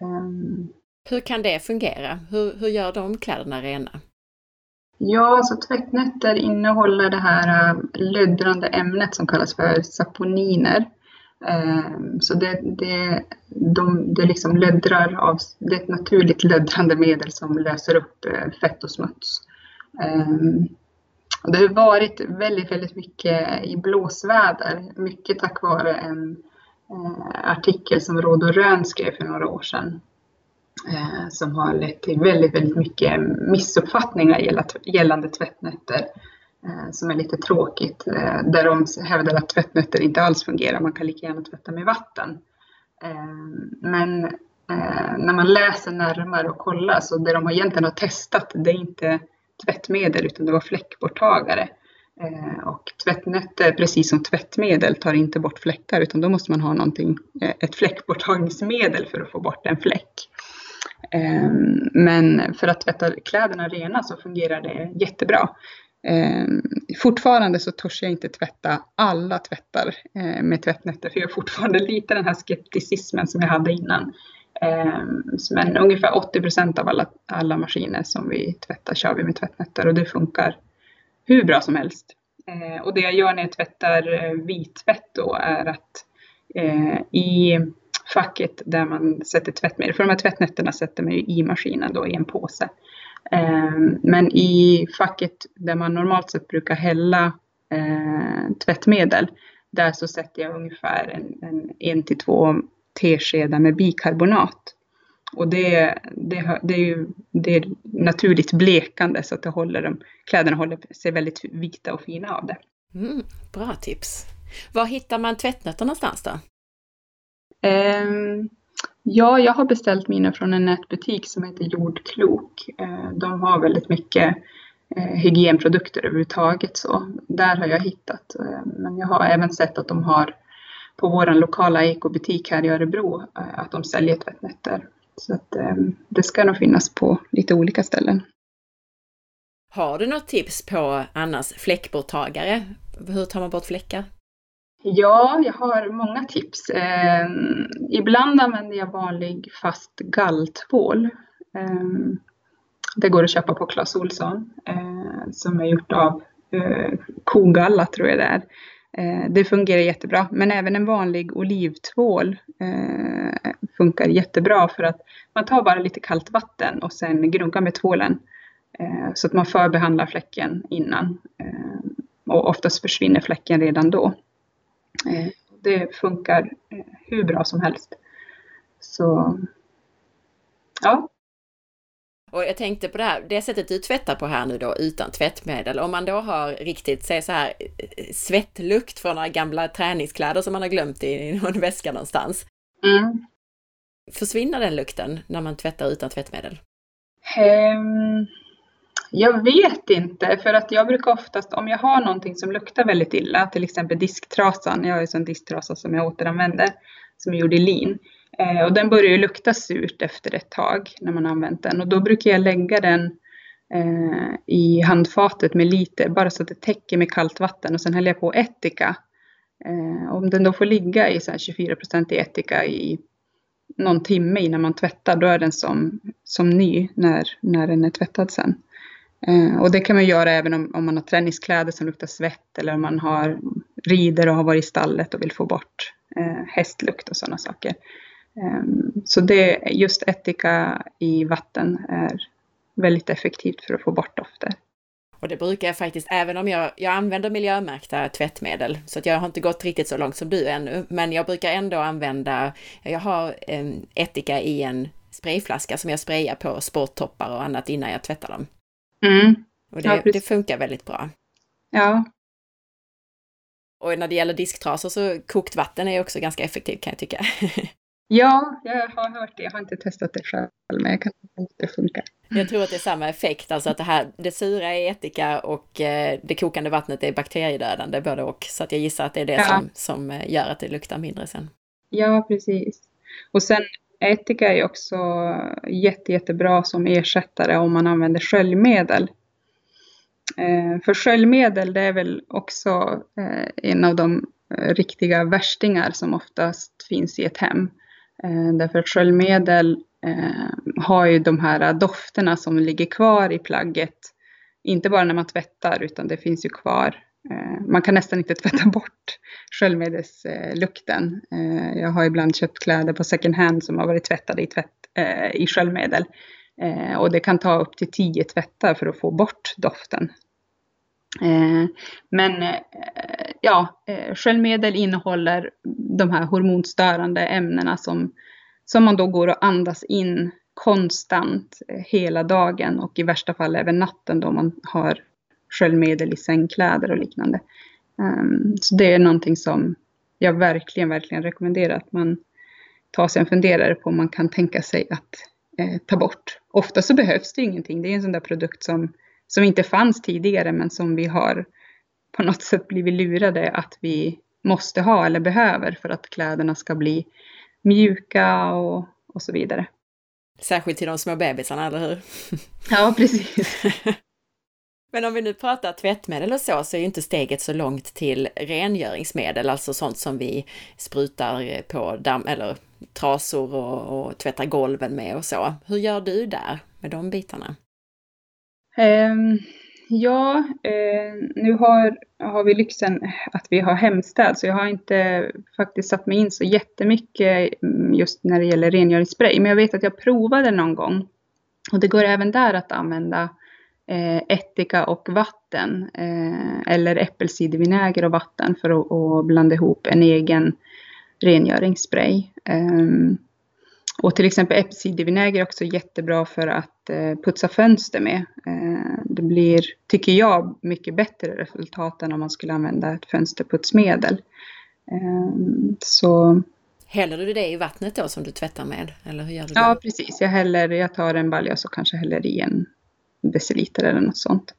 Ehm, hur kan det fungera? Hur, hur gör de kläderna rena? Ja, alltså så tvättnötter innehåller det här äh, löddrande ämnet som kallas för saponiner. Ehm, så det, det, de, det liksom löddrar av, det är ett naturligt löddrande medel som löser upp äh, fett och smuts. Ehm, och det har varit väldigt, väldigt mycket i blåsväder, mycket tack vare en äh, artikel som Råd och Rön skrev för några år sedan Eh, som har lett till väldigt, väldigt mycket missuppfattningar gällande tvättnätter, eh, som är lite tråkigt. Eh, där de hävdar att tvättnätter inte alls fungerar, man kan lika gärna tvätta med vatten. Eh, men eh, när man läser närmare och kollar så det de egentligen har testat det är inte tvättmedel utan det var fläckborttagare. Eh, och tvättnötter, precis som tvättmedel, tar inte bort fläckar utan då måste man ha någonting, eh, ett fläckborttagningsmedel för att få bort en fläck. Ehm, men för att tvätta kläderna rena så fungerar det jättebra. Ehm, fortfarande så törs jag inte tvätta alla tvättar eh, med tvättnätter för jag har fortfarande lite den här skepticismen som jag hade innan. Ehm, men ungefär 80 procent av alla, alla maskiner som vi tvättar kör vi med tvättnätter och det funkar hur bra som helst. Och det jag gör när jag tvättar eh, vittvätt då är att eh, i facket där man sätter tvättmedel. För de här tvättnötterna sätter man ju i maskinen då i en påse. Ehm, men i facket där man normalt sett brukar hälla eh, tvättmedel, där så sätter jag ungefär en, en, en till två teskedar med bikarbonat. Och det, det, det, är ju det är naturligt blekande så att det håller dem, kläderna håller sig väldigt vita och fina av det. Mm, bra tips! Var hittar man tvättnötter någonstans då? Ehm, ja, jag har beställt mina från en nätbutik som heter Jordklok. Ehm, de har väldigt mycket eh, hygienprodukter överhuvudtaget så där har jag hittat. Ehm, men jag har även sett att de har på vår lokala ekobutik här i Örebro eh, att de säljer tvättnätter. Så att det ska nog finnas på lite olika ställen. Har du något tips på annars fläckborttagare? Hur tar man bort fläckar? Ja, jag har många tips. Eh, ibland använder jag vanlig fast galltvål. Eh, det går att köpa på Clas Ohlson eh, som är gjort av eh, kogalla tror jag det är. Eh, det fungerar jättebra, men även en vanlig olivtvål eh, funkar jättebra för att man tar bara lite kallt vatten och sen gnuggar med tvålen eh, så att man förbehandlar fläcken innan. Eh, och oftast försvinner fläcken redan då. Eh, det funkar eh, hur bra som helst. Så ja. Och jag tänkte på det här, det sättet du tvättar på här nu då utan tvättmedel, om man då har riktigt, säg så här, svettlukt från några gamla träningskläder som man har glömt i någon väska någonstans. Mm. Försvinner den lukten när man tvättar utan tvättmedel? Um, jag vet inte, för att jag brukar oftast, om jag har någonting som luktar väldigt illa, till exempel disktrasan, jag har ju en disktrasa som jag återanvänder, som är gjord i lin. Eh, och den börjar ju lukta surt efter ett tag när man har använt den och då brukar jag lägga den eh, i handfatet med lite, bara så att det täcker med kallt vatten och sen häller jag på ättika. Eh, om den då får ligga i så här 24% i ättika i någon timme innan man tvättar, då är den som, som ny när, när den är tvättad sen. Mm, och det kan man göra även om, om man har träningskläder som luktar svett eller om man har rider och har varit i stallet och vill få bort eh, hästlukt och sådana saker. Eh, så det, just ättika i vatten är väldigt effektivt för att få bort dofter. Och det brukar jag faktiskt, även om jag, jag använder miljömärkta tvättmedel, så att jag har inte gått riktigt så långt som du ännu, men jag brukar ändå använda, jag har eh, ättika i en sprayflaska som jag sprayar på sporttoppar och annat innan jag tvättar dem. Mm. Och det, ja, det funkar väldigt bra. Ja. Och när det gäller disktrasor så kokt vatten är också ganska effektivt kan jag tycka. Ja, jag har hört det. Jag har inte testat det själv, men jag kan tänka att det funkar. Jag tror att det är samma effekt, alltså att det här, det sura är ättika och eh, det kokande vattnet är bakteriedödande både och. Så att jag gissar att det är det ja. som, som eh, gör att det luktar mindre sen. Ja, precis. Och sen ättika är också jätte, jättebra som ersättare om man använder sköljmedel. Eh, för sköljmedel det är väl också eh, en av de eh, riktiga värstingar som oftast finns i ett hem. Därför att sköljmedel har ju de här dofterna som ligger kvar i plagget. Inte bara när man tvättar utan det finns ju kvar. Eh, man kan nästan inte tvätta bort sköljmedelslukten. Eh, jag har ibland köpt kläder på second hand som har varit tvättade i, tvätt, eh, i sköljmedel. Och det kan ta upp till tio tvättar för att få bort doften. Men ja, sköljmedel innehåller de här hormonstörande ämnena som, som man då går och andas in konstant hela dagen och i värsta fall även natten då man har sköljmedel i sängkläder och liknande. Um, så det är någonting som jag verkligen, verkligen rekommenderar att man tar sig en funderare på om man kan tänka sig att eh, ta bort. Ofta så behövs det ingenting. Det är en sån där produkt som, som inte fanns tidigare men som vi har på något sätt blivit lurade att vi måste ha eller behöver för att kläderna ska bli mjuka och, och så vidare. Särskilt till de små bebisarna, eller hur? Ja, precis. Men om vi nu pratar tvättmedel och så, så är ju inte steget så långt till rengöringsmedel, alltså sånt som vi sprutar på damm eller trasor och, och tvättar golven med och så. Hur gör du där med de bitarna? Um, Ja, uh, nu har, har vi lyxen att vi har hemstäd så jag har inte faktiskt satt mig in så jättemycket mm, just när det gäller rengöringsspray. Men jag vet att jag provade någon gång och det går även där att använda eh, ättika och vatten eh, eller äppelcidervinäger och vatten för att, att blanda ihop en egen rengöringsspray. Um, och till exempel äppelcidervinäger är också jättebra för att eh, putsa fönster med. Det blir, tycker jag, mycket bättre resultat än om man skulle använda ett fönsterputsmedel. Eh, så Häller du det i vattnet då som du tvättar med? Eller hur gör du ja, precis. Jag, häller, jag tar en balja och så kanske häller i en deciliter eller något sånt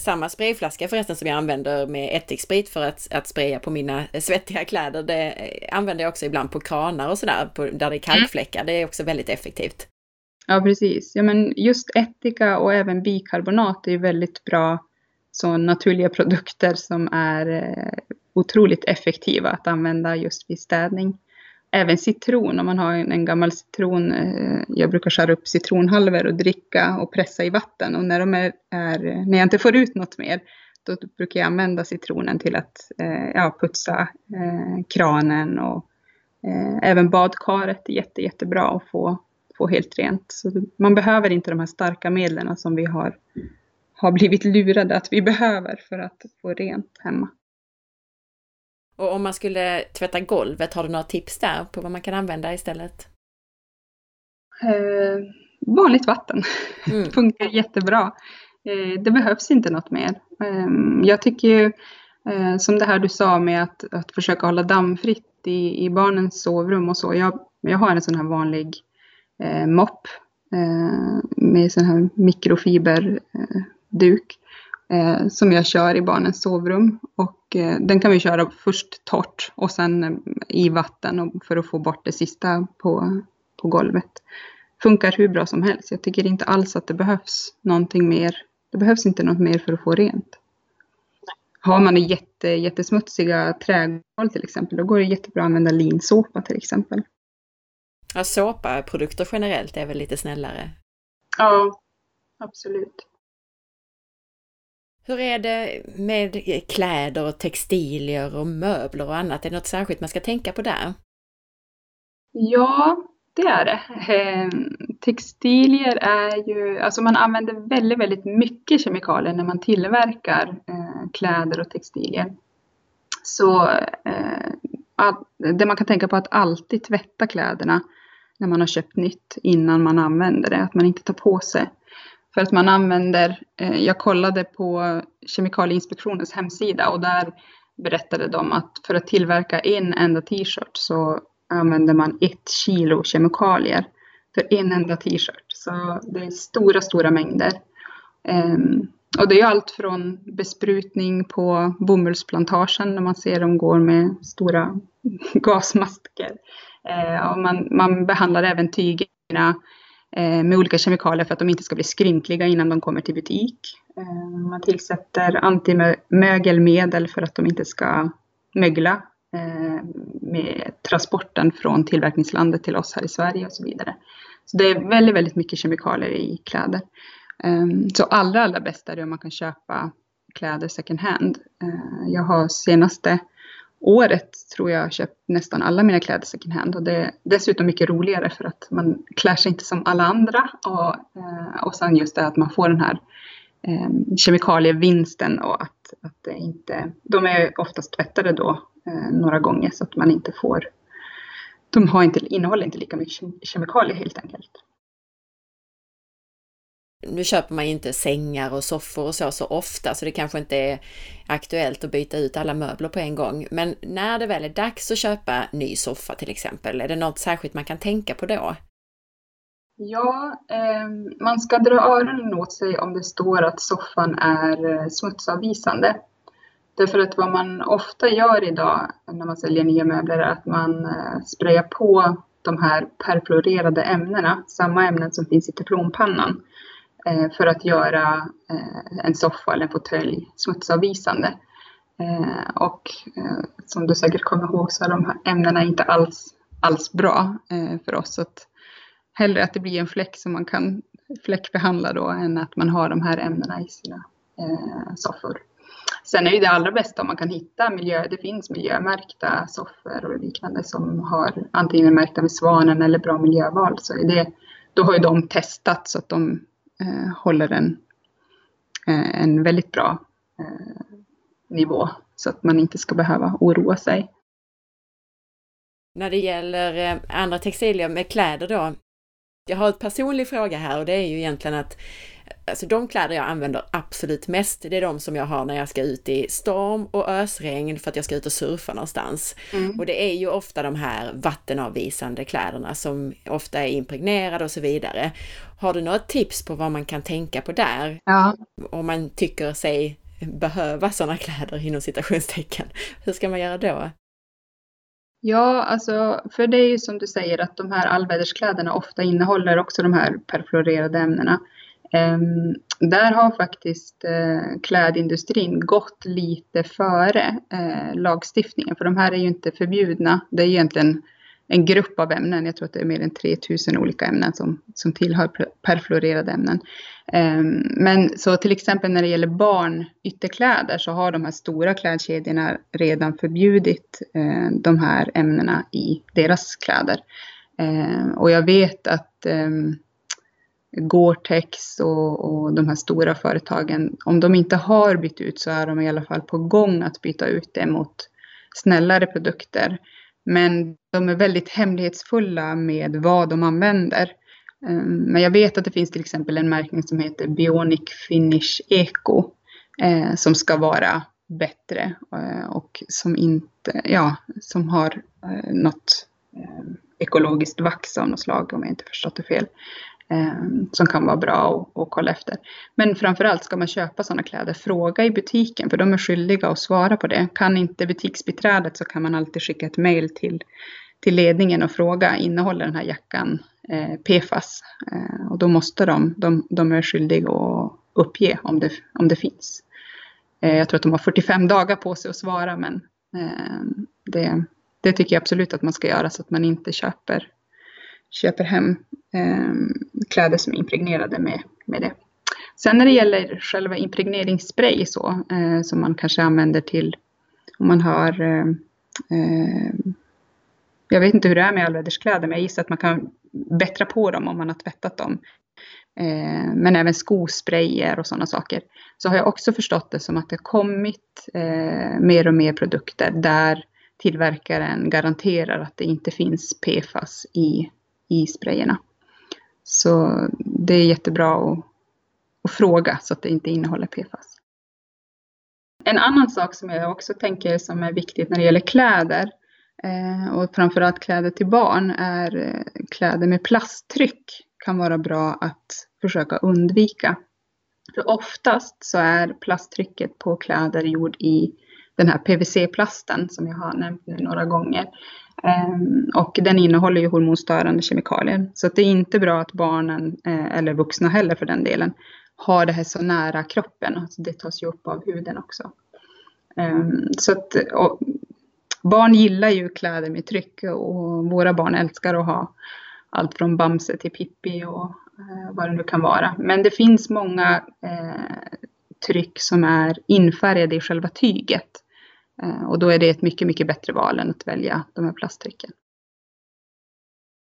samma sprayflaska förresten som jag använder med ättiksprit för att, att spraya på mina svettiga kläder, det använder jag också ibland på kranar och sådär, där det är mm. kalkfläckar. Det är också väldigt effektivt. Ja, precis. Ja, men just ättika och även bikarbonat är väldigt bra så naturliga produkter som är eh, otroligt effektiva att använda just vid städning även citron, om man har en, en, gammal citron. Eh, jag brukar skära upp citronhalvor och dricka och pressa i vatten. Och när, de är, är, när jag inte får ut något mer, då brukar jag använda citronen till att eh, ja, putsa eh, kranen och eh, även badkaret är jätte, jättebra att få, få helt rent. Så man behöver inte de här starka medlen som vi har, har blivit lurade att vi behöver för att få rent hemma. Och om man skulle tvätta golvet, har du några tips där på vad man kan använda istället? Eh, vanligt vatten. Mm. Det funkar jättebra. Eh, det behövs inte något mer. Eh, jag tycker ju, eh, som det här du sa med att, att försöka hålla dammfritt i, i barnens sovrum och så. Jag, jag har en sån här vanlig eh, mopp eh, med sån här mikrofiberduk eh, som jag kör i barnens sovrum. Och eh, den kan vi köra först torrt och sen eh, i vatten för att få bort det sista på, på golvet. funkar hur bra som helst. Jag tycker inte alls att det behövs någonting mer. Det behövs inte något mer för att få rent. Har man jätte, jättesmutsiga trägolv till exempel, då går det jättebra att använda linsåpa till exempel. Ja, såpaprodukter generellt är väl lite snällare? Ja, absolut. Hur är det med kläder och textilier och möbler och annat? Är det något särskilt man ska tänka på där? Ja, det är det. Ehm, textilier är ju, alltså man använder väldigt, väldigt mycket kemikalier när man tillverkar eh, kläder och textilier. Så eh, det man kan tänka på är att alltid tvätta kläderna när man har köpt nytt innan man använder det, att man inte tar på sig. För att man använder, eh, jag kollade på Kemikalieinspektionens hemsida och där berättade de att för att tillverka en enda t-shirt så använder man ett kilo kemikalier för en enda t-shirt. Så det är stora, stora mängder. Um, och det är allt från besprutning på bomullsplantagen när man ser dem går med stora gasmasker. Uh, och man, man behandlar även tygerna uh, Eh, med olika kemikalier för att de inte ska bli skrynkliga innan de kommer till butik. Eh, man tillsätter antimögelmedel för att de inte ska mögla Eh, med transporten från tillverkningslandet till oss här i Sverige och så vidare. Så det är väldigt, väldigt mycket kemikalier i kläder. Ehm, så allra, allra bäst är det om man kan köpa kläder second hand. Eh, jag har senaste året tror jag köpt nästan alla mina kläder second hand och det är dessutom mycket roligare för att man klär sig inte som alla andra och, eh, och sen just det att man får den här eh, kemikalievinsten och att, att det inte, de är oftast tvättade då eh, några gånger så att man inte får, de har inte, innehåller inte lika mycket kemikalier helt enkelt. Nu köper man ju inte sängar och soffor och så så ofta så det kanske inte är aktuellt att byta ut alla möbler på en gång. Men när det väl är dags att köpa ny soffa till exempel, är det något särskilt man kan tänka på då? Ja, eh, man ska dra öronen åt sig om det står att soffan är eh, smutsavvisande. Därför att vad man ofta gör idag när man säljer nya möbler är att man eh, sprayar på de här perfluorerade ämnena, samma ämnen som finns i typ teflonpannan, Eh, för att göra eh, en soffa eller en fåtölj smutsavvisande. Eh, och eh, som du säkert kommer ihåg så är de här ämnena inte alls, alls bra för oss. Så att hellre att det blir en fläck som man kan fläckbehandla då än att man har de här ämnena i sina soffor. Sen är ju det allra bästa om man kan hitta miljö, det finns miljömärkta soffor och liknande som har antingen märkta med svanen eller bra miljöval. Så det, då har ju de testat så att de Eh, håller en, eh, en väldigt bra eh, nivå så att man inte ska behöva oroa sig. När det gäller eh, andra textilier med kläder då. Jag har en personlig fråga här och det är ju egentligen att Alltså de kläder jag använder absolut mest, det är de som jag har när jag ska ut i storm och ösregn för att jag ska ut och surfa någonstans. Mm. Och det är ju ofta de här vattenavvisande kläderna som ofta är impregnerade och så vidare. Har du några tips på vad man kan tänka på där? Ja. Om man tycker sig behöva sådana kläder inom citationstecken. Hur ska man göra då? Ja, alltså, för det är ju som du säger att de här allväderskläderna ofta innehåller också de här perfluorerade ämnena. Ehm, där har faktiskt eh, klädindustrin gått lite före eh, lagstiftningen, för de här är ju inte förbjudna. Det är egentligen en grupp av ämnen, jag tror att det är mer än 3000 olika ämnen som, som tillhör perfluorerade ämnen. Ehm, men så till exempel när det gäller barn ytterkläder så har de här stora klädkedjorna redan förbjudit eh, de här ämnena i deras kläder. Ehm, och jag vet att Gore-Tex och, och de här stora företagen, om de inte har bytt ut så är de i alla fall på gång att byta ut det mot snällare produkter. Men de är väldigt hemlighetsfulla med vad de använder. Ehm, men jag vet att det finns till exempel en märkning som heter Bionic Finish Eco eh, som ska vara bättre eh, och som inte, ja, som har eh, något eh, ekologiskt vax av något slag om jag inte förstått det fel Ehm, som kan vara bra att, kolla efter. Men framförallt ska man köpa sådana kläder, fråga i butiken för de är skyldiga att svara på det. Kan inte butiksbiträdet så kan man alltid skicka ett mejl till, till ledningen och fråga innehåller den här jackan eh, PFAS. Eh, och då måste de, de, de är skyldiga att uppge om det, om det finns. Eh, jag tror att de har 45 dagar på sig att svara men ehm, det, det tycker jag absolut att man ska göra så att man inte köper, köper hem eh, kläder som är impregnerade med, med det. Sen när det gäller själva impregneringsspray så, eh, som man kanske använder till om man har eh, jag vet inte hur det är med allväderskläder men jag gissar att man kan bättra på dem om man har tvättat dem. Eh, men även skosprayer och sådana saker. Så har jag också förstått det som att det har kommit eh, mer och mer produkter där tillverkaren garanterar att det inte finns PFAS i, i sprayerna. Så det är jättebra att, att fråga så att det inte innehåller PFAS. En annan sak som jag också tänker som är viktigt när det gäller kläder eh, och framförallt kläder till barn är eh, kläder med plasttryck kan vara bra att försöka undvika. För oftast så är plasttrycket på kläder gjord i den här PVC-plasten som jag har nämnt nu några gånger. Ehm, och den innehåller ju hormonstörande kemikalier. Så det är inte bra att barnen, eh, eller vuxna heller för den delen, har det här så nära kroppen. Alltså det tas ju upp av huden också. Ehm, så att, barn gillar ju kläder med tryck och våra barn älskar att ha allt från Bamse till Pippi och eh, vad det nu kan vara. Men det finns många eh, tryck som är infärgade i själva tyget. Eh, och då är det ett mycket, mycket bättre val än att välja de här plasttrycken.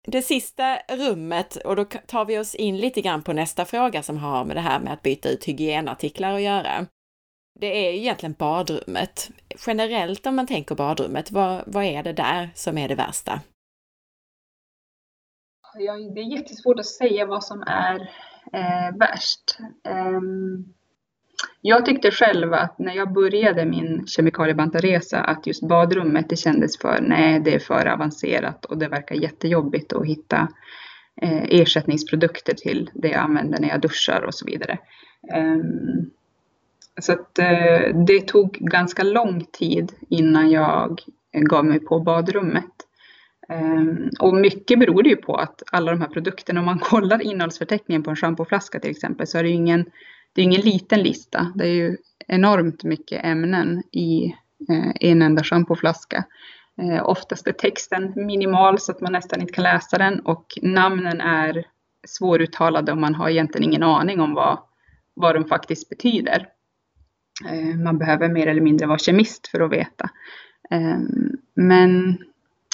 Det sista rummet, och då tar vi oss in lite grann på nästa fråga som har med det här med att byta ut hygienartiklar att göra. Det är ju egentligen badrummet. Generellt om man tänker badrummet, vad, vad är det där som är det värsta? Ja, det är jättesvårt att säga vad som är eh, värst. Um, jag tyckte själv att när jag började min kemikaliebantaresa att just badrummet det kändes för, nej det är för avancerat och det verkar jättejobbigt att hitta eh, ersättningsprodukter till det jag använder när jag duschar och så vidare. Um, så att eh, det tog ganska lång tid innan jag gav mig på badrummet. Um, och mycket beror det ju på att alla de här produkterna, om man kollar innehållsförteckningen på en schampoflaska till exempel, så är det ju ingen det är ingen liten lista. Det är ju enormt mycket ämnen i eh, en enda schampoflaska. Eh, oftast är texten minimal så att man nästan inte kan läsa den och namnen är svåruttalade och man har egentligen ingen aning om vad, vad de faktiskt betyder. Eh, man behöver mer eller mindre vara kemist för att veta. Men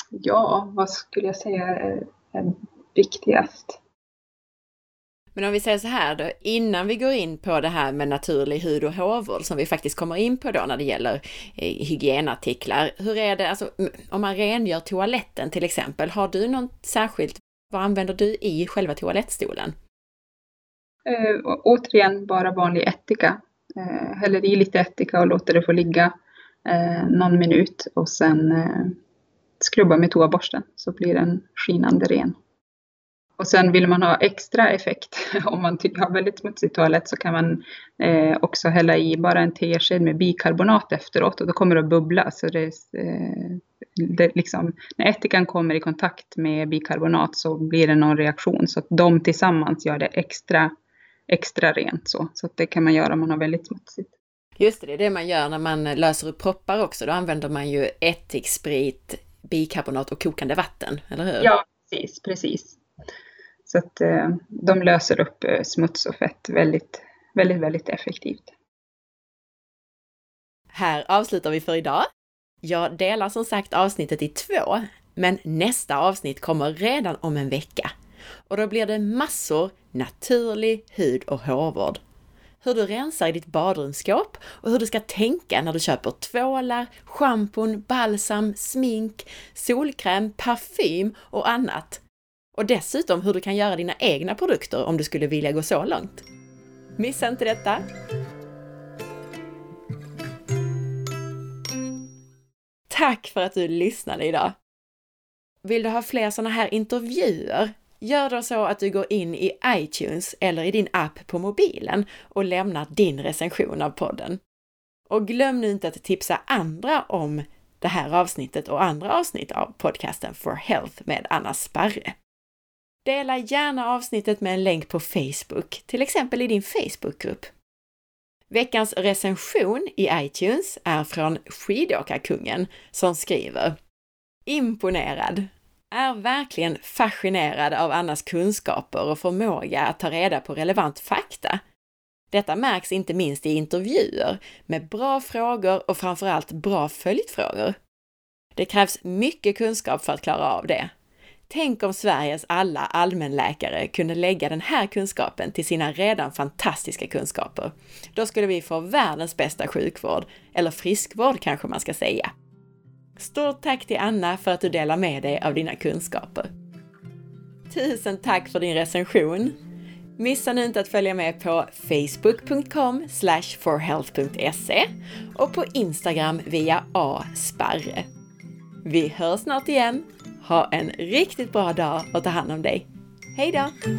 ja, vad skulle jag säga är viktigast? Men om vi säger så här då, innan vi går in på det här med naturlig hud och hårvård som vi faktiskt kommer in på då när det gäller eh, hygienartiklar. Hur är det, alltså om man rengör toaletten till exempel, har du något särskilt, vad använder du i själva toalettstolen? Äh, återigen bara vanlig ättika. Äh, häller i lite ättika och låter det få ligga äh, någon minut och sen äh, skrubba med toaborsten så blir den skinande ren. Och sen vill man ha extra effekt, om man har väldigt smutsig toalett så kan man eh, också hälla i bara en tesked med bikarbonat efteråt och då kommer det att bubbla. Så det, eh, det liksom, när ättikan kommer i kontakt med bikarbonat så blir det någon reaktion så att de tillsammans gör det extra, extra rent. Så, så det kan man göra om man har väldigt smutsigt. Just det, det är det man gör när man löser upp proppar också. Då använder man ju ättiksprit, bikarbonat och kokande vatten, eller hur? Ja, precis, precis. Så att eh, de löser upp eh, smuts och fett väldigt, väldigt, väldigt effektivt. Här avslutar vi för idag. Jag delar som sagt avsnittet i två, men nästa avsnitt kommer redan om en vecka. Och då blir det massor naturlig hud och hårvård. Hur du rensar i ditt badrumsskåp och hur du ska tänka när du köper tvålar, schampon, balsam, smink, solkräm, parfym och annat och dessutom hur du kan göra dina egna produkter om du skulle vilja gå så långt. Missa inte detta! Tack för att du lyssnade idag! Vill du ha fler sådana här intervjuer? Gör då så att du går in i iTunes eller i din app på mobilen och lämnar din recension av podden. Och glöm nu inte att tipsa andra om det här avsnittet och andra avsnitt av podcasten For Health med Anna Sparre. Dela gärna avsnittet med en länk på Facebook, till exempel i din Facebookgrupp. Veckans recension i iTunes är från Skidåkarkungen som skriver Imponerad! Är verkligen fascinerad av Annas kunskaper och förmåga att ta reda på relevant fakta. Detta märks inte minst i intervjuer med bra frågor och framförallt bra följdfrågor. Det krävs mycket kunskap för att klara av det. Tänk om Sveriges alla allmänläkare kunde lägga den här kunskapen till sina redan fantastiska kunskaper. Då skulle vi få världens bästa sjukvård, eller friskvård kanske man ska säga. Stort tack till Anna för att du delar med dig av dina kunskaper. Tusen tack för din recension! Missa nu inte att följa med på facebook.com forhealth.se och på Instagram via asparre. Vi hörs snart igen! Ha en riktigt bra dag och ta hand om dig. Hej då!